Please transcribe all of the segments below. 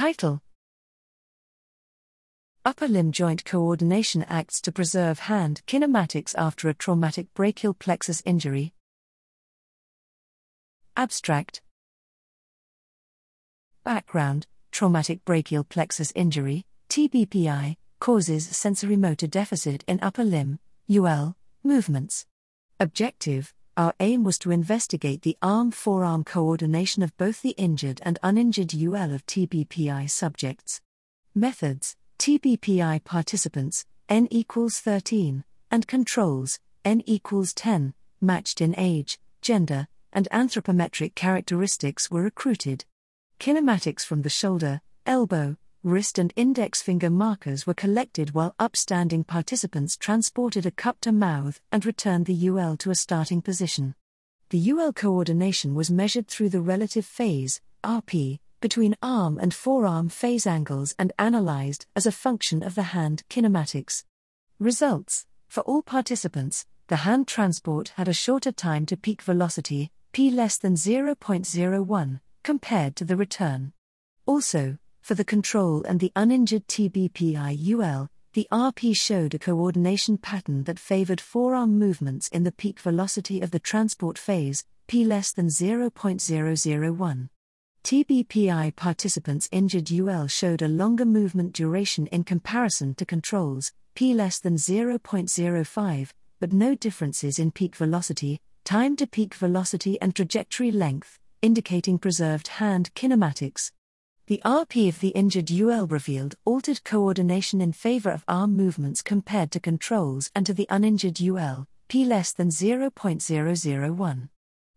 Title Upper limb joint coordination acts to preserve hand kinematics after a traumatic brachial plexus injury. Abstract Background Traumatic brachial plexus injury, TBPI, causes sensory-motor deficit in upper limb, UL, movements. Objective Our aim was to investigate the arm forearm coordination of both the injured and uninjured UL of TBPI subjects. Methods TBPI participants, n equals 13, and controls, n equals 10, matched in age, gender, and anthropometric characteristics were recruited. Kinematics from the shoulder, elbow, wrist, and index finger markers were collected while upstanding participants transported a cup to mouth and returned the UL to a starting position. The UL coordination was measured through the relative phase, RP, between arm and forearm phase angles and analyzed as a function of the hand kinematics. Results For all participants, the hand transport had a shorter time to peak velocity, p less than 0.01, compared to the return. Also, for the control and the uninjured TBPI UL, the RP showed a coordination pattern that favored forearm movements in the peak velocity of the transport phase, p less than 0.001. TBPI participants injured UL showed a longer movement duration in comparison to controls, p less than 0.05, but no differences in peak velocity, time to peak velocity, and trajectory length, indicating preserved hand kinematics. The RP of the injured UL revealed altered coordination in favor of arm movements compared to controls and to the uninjured UL, p less than 0.001.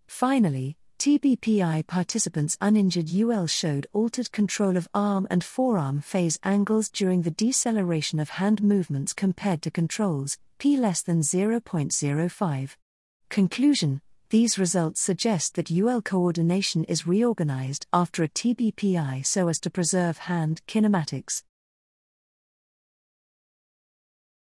Finally, TBPI participants' uninjured UL showed altered control of arm and forearm phase angles during the deceleration of hand movements compared to controls, p less than 0.05. Conclusion These results suggest that UL coordination is reorganized after a TBPI so as to preserve hand kinematics.